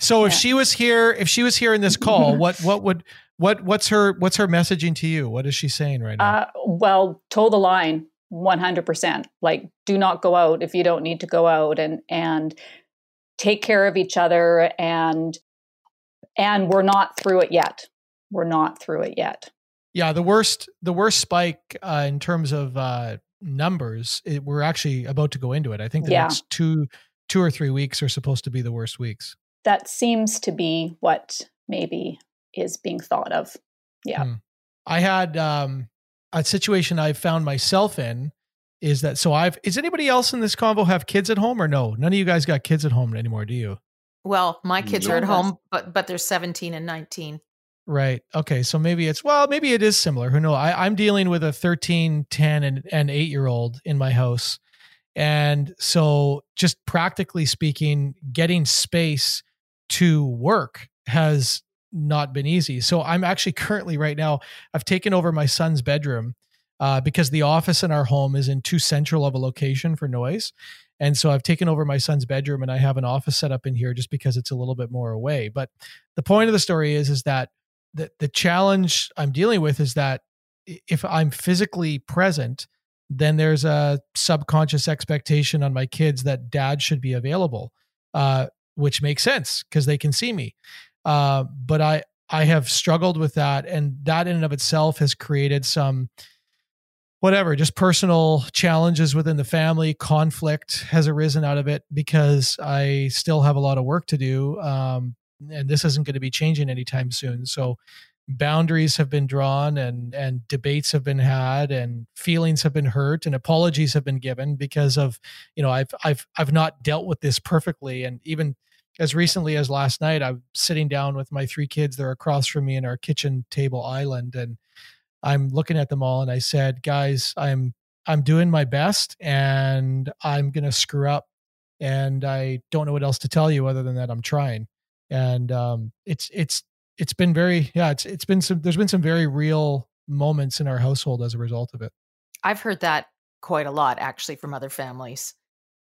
So if she was here, if she was here in this call, [laughs] what what would what what's her what's her messaging to you? What is she saying right now? Uh, well, toe the line, one hundred percent. Like, do not go out if you don't need to go out, and and take care of each other. And and we're not through it yet. We're not through it yet. Yeah, the worst the worst spike uh, in terms of uh, numbers. It, we're actually about to go into it. I think the Yeah. next two two or three weeks are supposed to be the worst weeks. That seems to be what maybe is being thought of. Yeah. Hmm. I had um, a situation I found myself in is that so I've is anybody else in this convo have kids at home or no? None of you guys got kids at home anymore, do you? Well, my kids are at home, but but they're 17 and 19. Right. Okay. So maybe it's well, maybe it is similar. Who knows? I, I'm dealing with a 13, 10, and and eight year old in my house. And so just practically speaking, getting space to work has not been easy. So I'm actually currently right now, I've taken over my son's bedroom uh, because the office in our home is in too central of a location for noise. And so I've taken over my son's bedroom and I have an office set up in here just because it's a little bit more away. But the point of the story is, is that the, the challenge I'm dealing with is that if I'm physically present, then there's a subconscious expectation on my kids that dad should be available, uh, which makes sense because they can see me. Uh, but I I have struggled with that, and that in and of itself has created some whatever, just personal challenges within the family. Conflict has arisen out of it because I still have a lot of work to do, um, and this isn't going to be changing anytime soon. So boundaries have been drawn and and debates have been had and feelings have been hurt and apologies have been given because of you know I've I've I've not dealt with this perfectly and even as recently as last night I'm sitting down with my three kids they're across from me in our kitchen table island and I'm looking at them all and I said guys I'm I'm doing my best and I'm going to screw up and I don't know what else to tell you other than that I'm trying and um it's it's it's been very yeah it's it's been some there's been some very real moments in our household as a result of it I've heard that quite a lot actually from other families.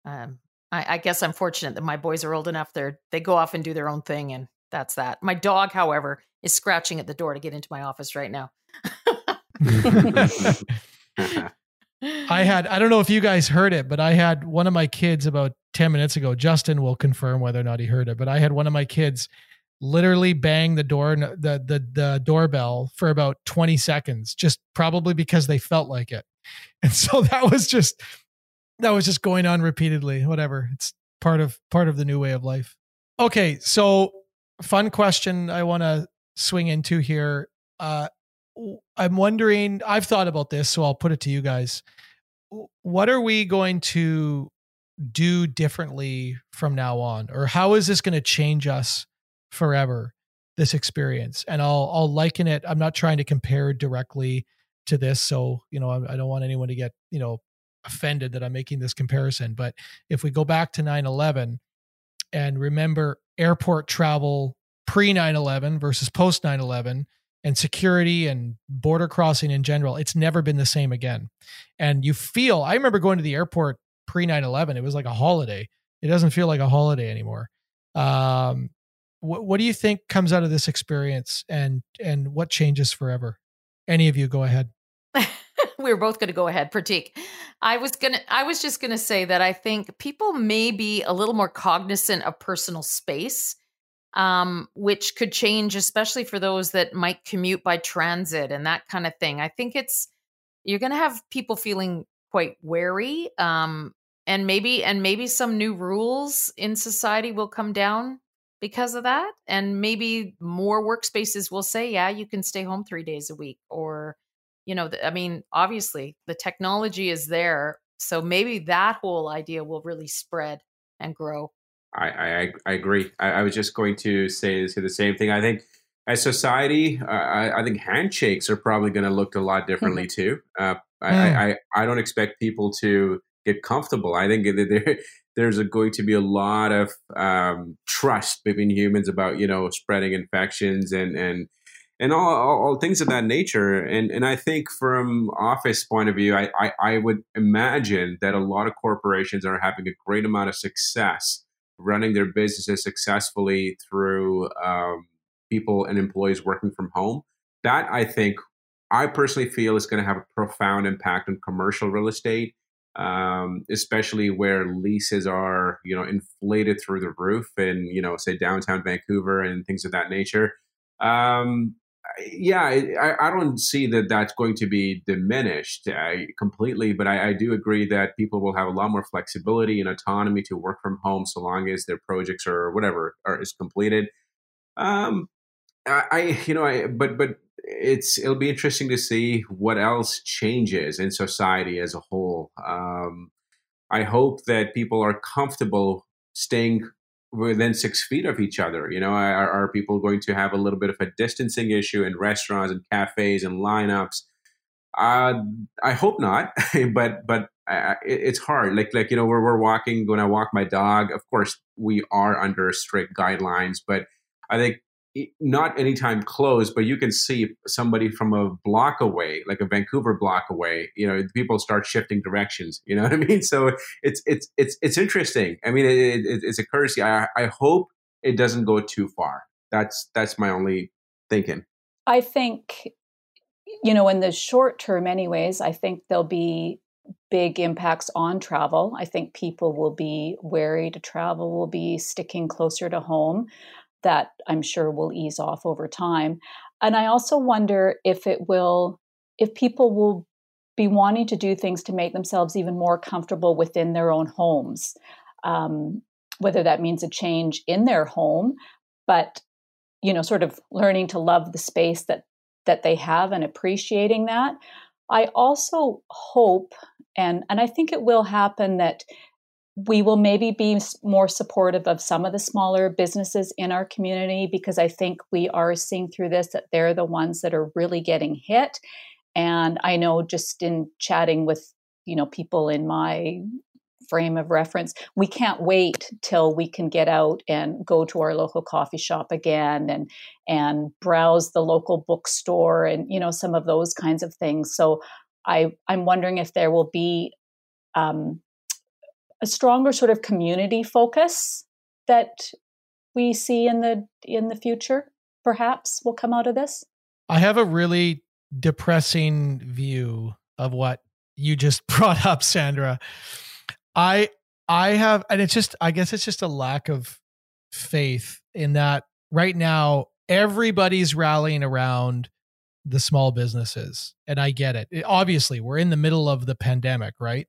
Um, I, I guess I'm fortunate that my boys are old enough. They're they go off and do their own thing, and that's that. My dog, however, is scratching at the door to get into my office right now. [laughs] [laughs] [laughs] i had i don't know if you guys heard it but i had one of my kids about 10 minutes ago justin will confirm whether or not he heard it but i had one of my kids literally bang the door the the, the doorbell for about 20 seconds just probably because they felt like it. [laughs] And so that was just that was just going on repeatedly whatever. It's part of part of the new way of life. Okay so fun question i want to swing into here. Uh i'm wondering i've thought about this so i'll put it to you guys. What are we going to do differently from now on? Or how is this going to change us forever this experience? And i'll i'll liken it i'm not trying to compare directly to this so you know I, I don't want anyone to get you know offended that i'm making this comparison but if we go back to 9-11 and remember airport travel pre 9-11 versus post 9-11 and security and border crossing in general it's never been the same again. And you feel i remember going to the airport pre 9-11 it was like a holiday. It doesn't feel like a holiday anymore. Um, what, what do you think comes out of this experience and and what changes forever? Any of you go ahead. [laughs] We were both going to go ahead pratik. I was going to i was just going to say that i think people may be a little more cognizant of personal space um, which could change especially for those that might commute by transit and that kind of thing. I think it's you're going to have people feeling quite wary um, and maybe and maybe some new rules in society will come down because of that and maybe more workspaces will say yeah you can stay home 3 days a week or you know i mean obviously the technology is there so maybe that whole idea will really spread and grow I, I I agree. I, I was just going to say, say the same thing. I think as society, uh, I, I think handshakes are probably going to look a lot differently too. Uh, I, Mm. I, I I don't expect people to get comfortable. I think there [laughs] there's a, going to be a lot of um, trust between humans about you know spreading infections and and and all, all, all, things of that nature. And and I think from office point of view, I, I, I would imagine that a lot of corporations are having a great amount of success running their businesses successfully through um, people and employees working from home. That I think I personally feel is going to have a profound impact on commercial real estate. Um, especially where leases are, you know, inflated through the roof, and you know, say downtown Vancouver and things of that nature. Um, yeah, I, I, don't see that that's going to be diminished uh, completely, but I, I, do agree that people will have a lot more flexibility and autonomy to work from home so long as their projects or whatever are, is completed. Um, I, I, you know, I, but but it's it'll be interesting to see what else changes in society as a whole. Um, I hope that people are comfortable staying within six feet of each other? You know, are, are, people going to have a little bit of a distancing issue in restaurants and cafes and lineups? Uh, I hope not, [laughs] but but it, it's hard. Like like you know, where we're walking when I walk my dog. Of course, we are under strict guidelines, but I think not anytime close, but you can see somebody from a block away, like a Vancouver block away. You know, people start shifting directions. You know what I mean? So it's it's it's it's interesting. I mean, it, it, it's a courtesy. I I hope it doesn't go too far. That's that's my only thinking. I think, you know, in the short term, anyways, I think there'll be big impacts on travel. I think people will be wary to travel, will be sticking closer to home that I'm sure will ease off over time. And I also wonder if it will, if people will be wanting to do things to make themselves even more comfortable within their own homes, um, whether that means a change in their home, but you know, sort of learning to love the space that that they have and appreciating that. I also hope, and and I think it will happen that we will maybe be more supportive of some of the smaller businesses in our community because I think we are seeing through this that they're the ones that are really getting hit. And I know just in chatting with, you know, people in my frame of reference, we can't wait till we can get out and go to our local coffee shop again and and browse the local bookstore and you know some of those kinds of things. So I I'm wondering if there will be um, a stronger sort of community focus that we see in the in the future perhaps will come out of this? I have a really depressing view of what you just [laughs] brought up sandra. I i have and it's just i guess it's just a lack of faith in that right now everybody's rallying around the small businesses and i get it. it obviously we're in the middle of the pandemic right?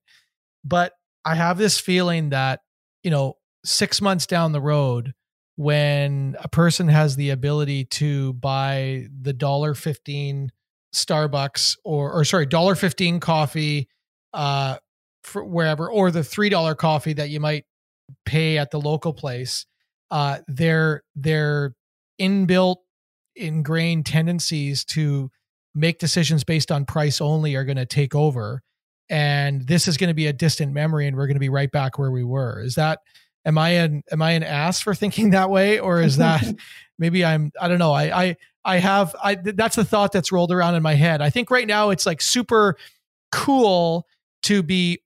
But I have this feeling that, you know, six months down the road, when a person has the ability to buy the dollar fifteen Starbucks or or sorry, dollar fifteen coffee uh for wherever, or the three dollar coffee that you might pay at the local place, uh their their inbuilt ingrained tendencies to make decisions based on price only are going to take over and this is going to be a distant memory and we're going to be right back where we were. Is that am i an am i an ass for thinking that way? Or is that [laughs] [laughs] maybe i'm i don't know i i i have i that's the thought that's rolled around in my head. I think right now it's like super cool to be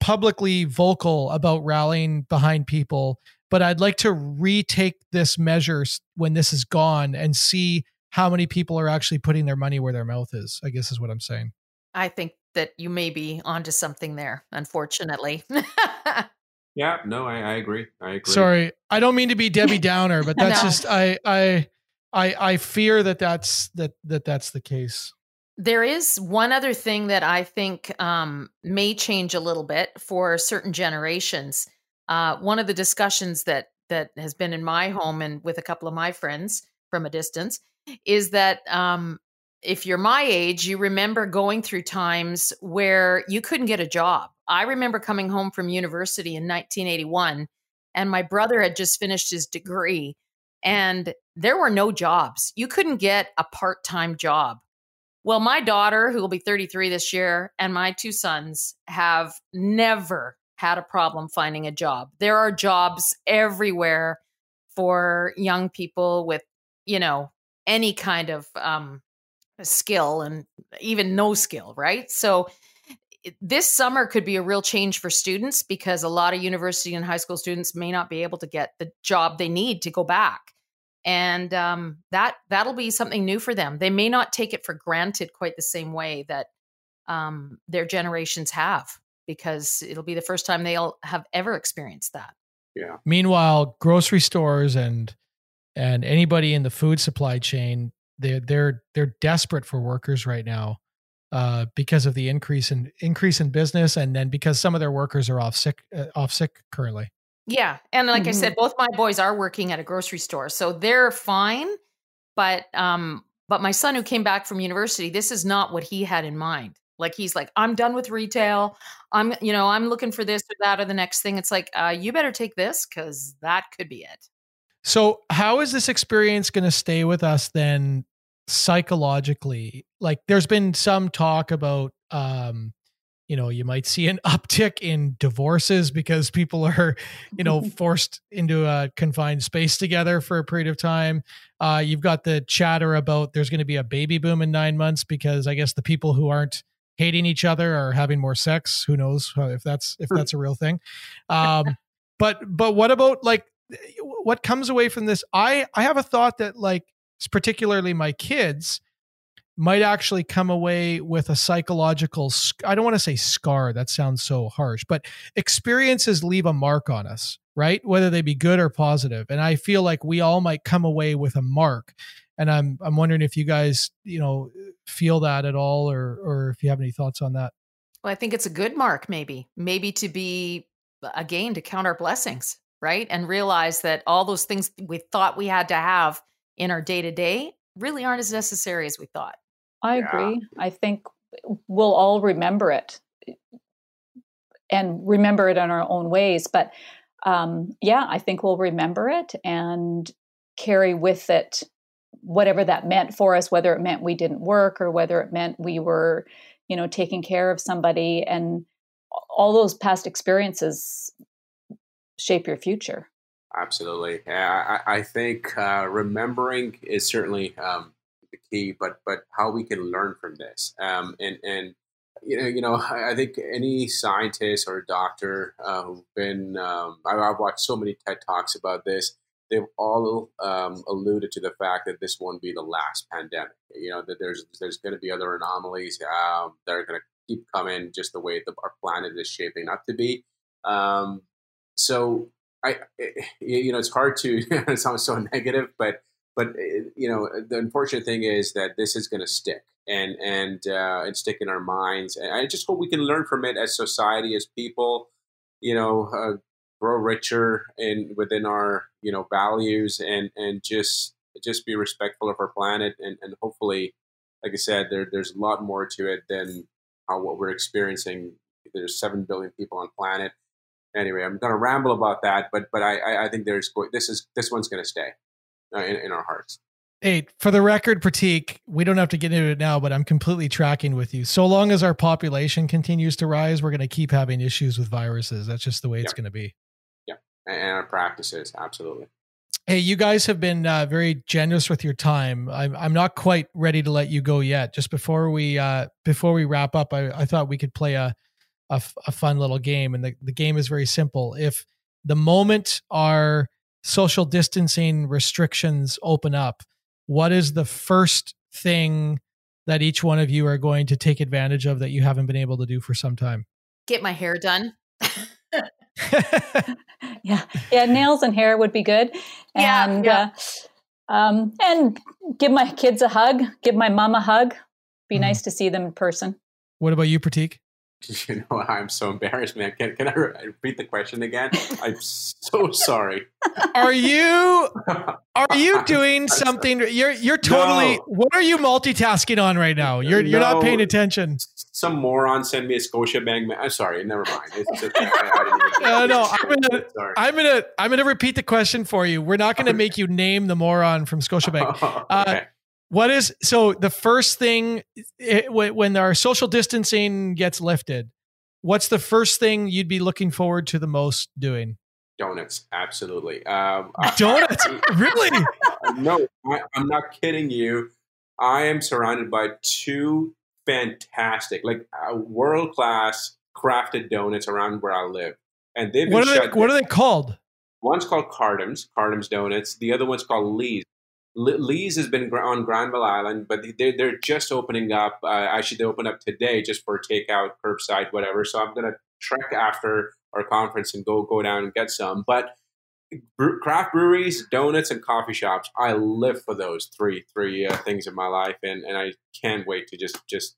publicly vocal about rallying behind people but i'd like to retake this measure when this is gone and see how many people are actually putting their money where their mouth is i guess is what i'm saying I think that you may be onto something there, unfortunately. [laughs] yeah, no, I, I, agree. I agree. Sorry, I don't mean to be Debbie [laughs] Downer, but that's no. just I I I I fear that that's that that that's the case. There is one other thing that I think um, may change a little bit for certain generations. Uh, one of the discussions that that has been in my home and with a couple of my friends from a distance is that um, if you're my age, you remember going through times where you couldn't get a job. I remember coming home from university in 1981, and my brother had just finished his degree, and there were no jobs. You couldn't get a part time job. Well, my daughter, who will be 33 this year, and my two sons have never had a problem finding a job. There are jobs everywhere for young people with, you know, any kind of um, skill and even no skill, right? So this summer could be a real change for students because a lot of university and high school students may not be able to get the job they need to go back. And um, that that'll be something new for them. They may not take it for granted quite the same way that um, their generations have because it'll be the first time they'll have ever experienced that. Yeah. Meanwhile grocery stores and and anybody in the food supply chain they're they're they're desperate for workers right now uh, because of the increase in increase in business, and then because some of their workers are off sick uh, off sick currently. Yeah, and like mm-hmm. I said, both my boys are working at a grocery store, so they're fine. But um, but my son who came back from university, this is not what he had in mind. Like he's like, I'm done with retail. I'm you know I'm looking for this or that or the next thing. It's like, uh, you better take this because that could be it. So, how is this experience going to stay with us then psychologically? Like there's been some talk about um you know you might see an [laughs] uptick in divorces because people are you know [laughs] forced into a confined space together for a period of time. Uh you've got the chatter about there's going to be a baby boom in 9 months because i guess the people who aren't hating each other are having more sex. Who knows if that's if that's a real thing. Um but but what about like what comes away from this i i have a thought that like particularly my kids, might actually come away with a psychological I don't want to say scar that sounds so harsh but experiences leave a mark on us right? Whether they be good or positive and I feel like we all might come away with a mark and I'm I'm wondering if you guys you know feel that at all or or if you have any thoughts on that. Well I think it's a good mark maybe maybe to be uh, again to count our blessings right and realize that all those things we thought we had to have in our day to day really aren't as necessary as we thought. I yeah. agree. I think we'll all remember it and remember it in our own ways. But um, yeah, I think we'll remember it and carry with it whatever that meant for us, whether it meant we didn't work or whether it meant we were, you know, taking care of somebody. And all those past experiences shape your future. Absolutely. I, I think uh, remembering is certainly um, the key, but but how we can learn from this, um, and and you know, you know, I, think any scientist or doctor uh, who've been, um, I, have watched so many TED talks about this. They've all um, alluded to the fact that this won't be the last pandemic. You know that there's there's going to be other anomalies um, that are going to keep coming, just the way the, our planet is shaping up to be. Um, so I, you know, it's hard to. [laughs] it sounds so negative, but but you know, the unfortunate thing is that this is going to stick and and uh, and stick in our minds. And I just hope we can learn from it as society, as people. You know, uh, grow richer in within our you know values and and just just be respectful of our planet and and hopefully, like I said, there there's a lot more to it than what we're experiencing. There's seven billion people on planet anyway, I'm going to ramble about that, but but I I think there's this is this one's going to stay uh, in, in our hearts. Hey, for the record, Pratik, we don't have to get into it now, but I'm completely tracking with you. So long as our population continues to rise, we're going to keep having issues with viruses. That's just the way it's going to be. Yeah, and our practices, absolutely. Hey, you guys have been uh, very generous with your time. I'm I'm not quite ready to let you go yet. Just before we uh, before we wrap up, I, I thought we could play a a, a fun little game. And the, the game is very simple. If the moment our social distancing restrictions open up, what is the first thing that each one of you are going to take advantage of that you haven't been able to do for some time? Get my hair done. [laughs] [laughs] yeah, yeah, nails and hair would be good. And yeah, yeah. Uh, um, and give my kids a hug. Give my mom a hug. Be mm. nice to see them in person. What about you, Pratik? You know, I'm so embarrassed, man. Can, can I repeat the question again? I'm so sorry. Are you [laughs] are you doing something? You're you're totally. No. What are you multitasking on right now? You're you're no, not paying attention. Some moron sent me a Scotiabank. I'm sorry. Never mind. It's just, I, I uh, [laughs] no, I'm gonna I'm gonna I'm gonna repeat the question for you. We're not gonna make you name the moron from Scotiabank. [laughs] Uh, okay. What is so the first thing it, when our social distancing gets lifted? What's the first thing you'd be looking forward to the most doing? Donuts, absolutely. Um, [laughs] Donuts, really? [laughs] no, I, I'm not kidding you. I am surrounded by two fantastic, like uh, world class crafted donuts around where I live, and they've been What are they, what down. are they called? One's called Cartems, Cartems Donuts. The other one's called Lee's. Le- Lee's has been on Granville Island, but they're, they're just opening up. Uh, actually, they opened up today just for takeout, curbside, whatever. So I'm going to trek after our conference and go go down and get some. But craft breweries, donuts, and coffee shops, I live for those three three uh, things in my life, and, and I can't wait to just just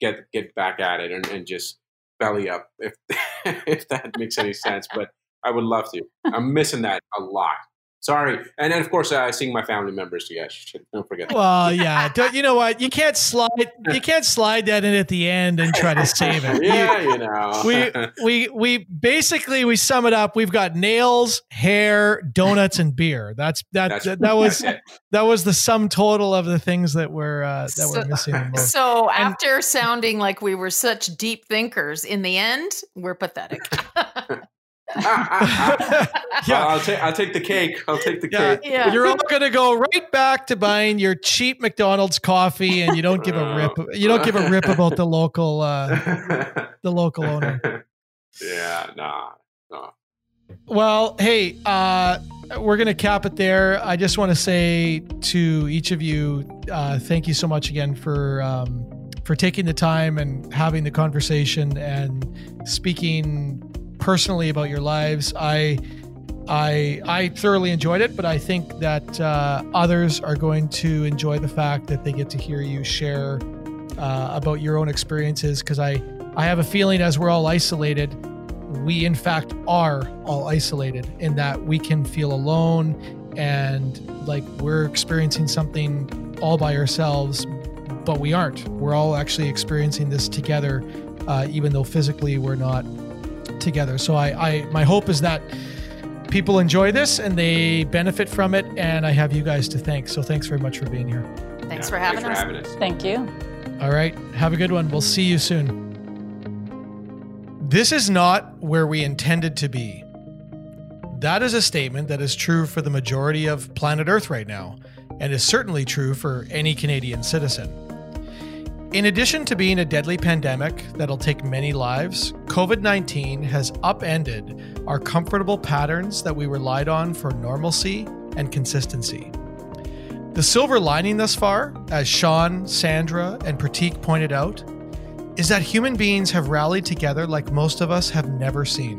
get get back at it and, and just belly up if [laughs] if that makes any sense. But I would love to. I'm missing that a lot. Sorry, and then of course uh, seeing my family members. Yeah, don't forget. that. Well, [laughs] yeah. Don't, you know what? You can't slide. You can't slide that in at the end and try to save it. [laughs] yeah, you know. we [laughs] we we basically we sum it up. We've got nails, hair, donuts, and beer. That's that That's- that, that was that was the sum total of the things that were uh, that So- were missing. most. So And- after sounding like we were such deep thinkers, in the end, we're pathetic. [laughs] Yeah. I'll take I'll take the cake. I'll take the Yeah. cake. yeah. You're all gonna go right back to buying your cheap McDonald's coffee, and you don't give a rip. You don't give a rip about the local uh, [laughs] the local owner. yeah, nah, no. Well, hey, uh, we're going to cap it there. I just want to say to each of you, uh, thank you so much again for um, for taking the time and having the conversation and speaking personally about your lives. I I I thoroughly enjoyed it, but I think that uh, others are going to enjoy the fact that they get to hear you share uh, about your own experiences because I I have a feeling as we're all isolated we in fact are all isolated in that we can feel alone and like we're experiencing something all by ourselves but we aren't we're all actually experiencing this together uh, even though physically we're not together so I, I my hope is that people enjoy this and they benefit from it and i have you guys to thank so thanks very much for being here Thanks Yeah, for having thanks us. For having us. Thank you. all right have a good one we'll see you soon this is not where we intended to be. That is a statement that is true for the majority of planet Earth right now, and is certainly true for any Canadian citizen. In addition to being a deadly pandemic that'll take many lives, COVID 19 has upended our comfortable patterns that we relied on for normalcy and consistency. The silver lining thus far, as Sean, Sandra, and Pratik pointed out, is that human beings have rallied together like most of us have never seen.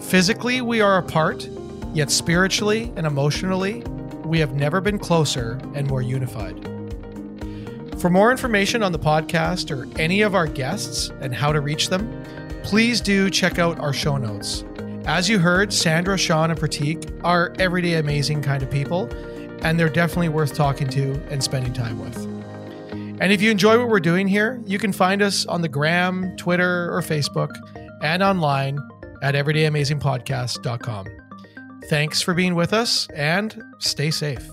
Physically, we are apart, yet spiritually and emotionally, we have never been closer and more unified. For more information on the podcast or any of our guests and how to reach them, please do check out our show notes. As you heard, Sandra, Sean, and Pratik are everyday amazing kind of people, and they're definitely worth talking to and spending time with. And if you enjoy what we're doing here, you can find us on the gram, Twitter, or Facebook, and online at everydayamazingpodcast.com. Thanks for being with us and stay safe.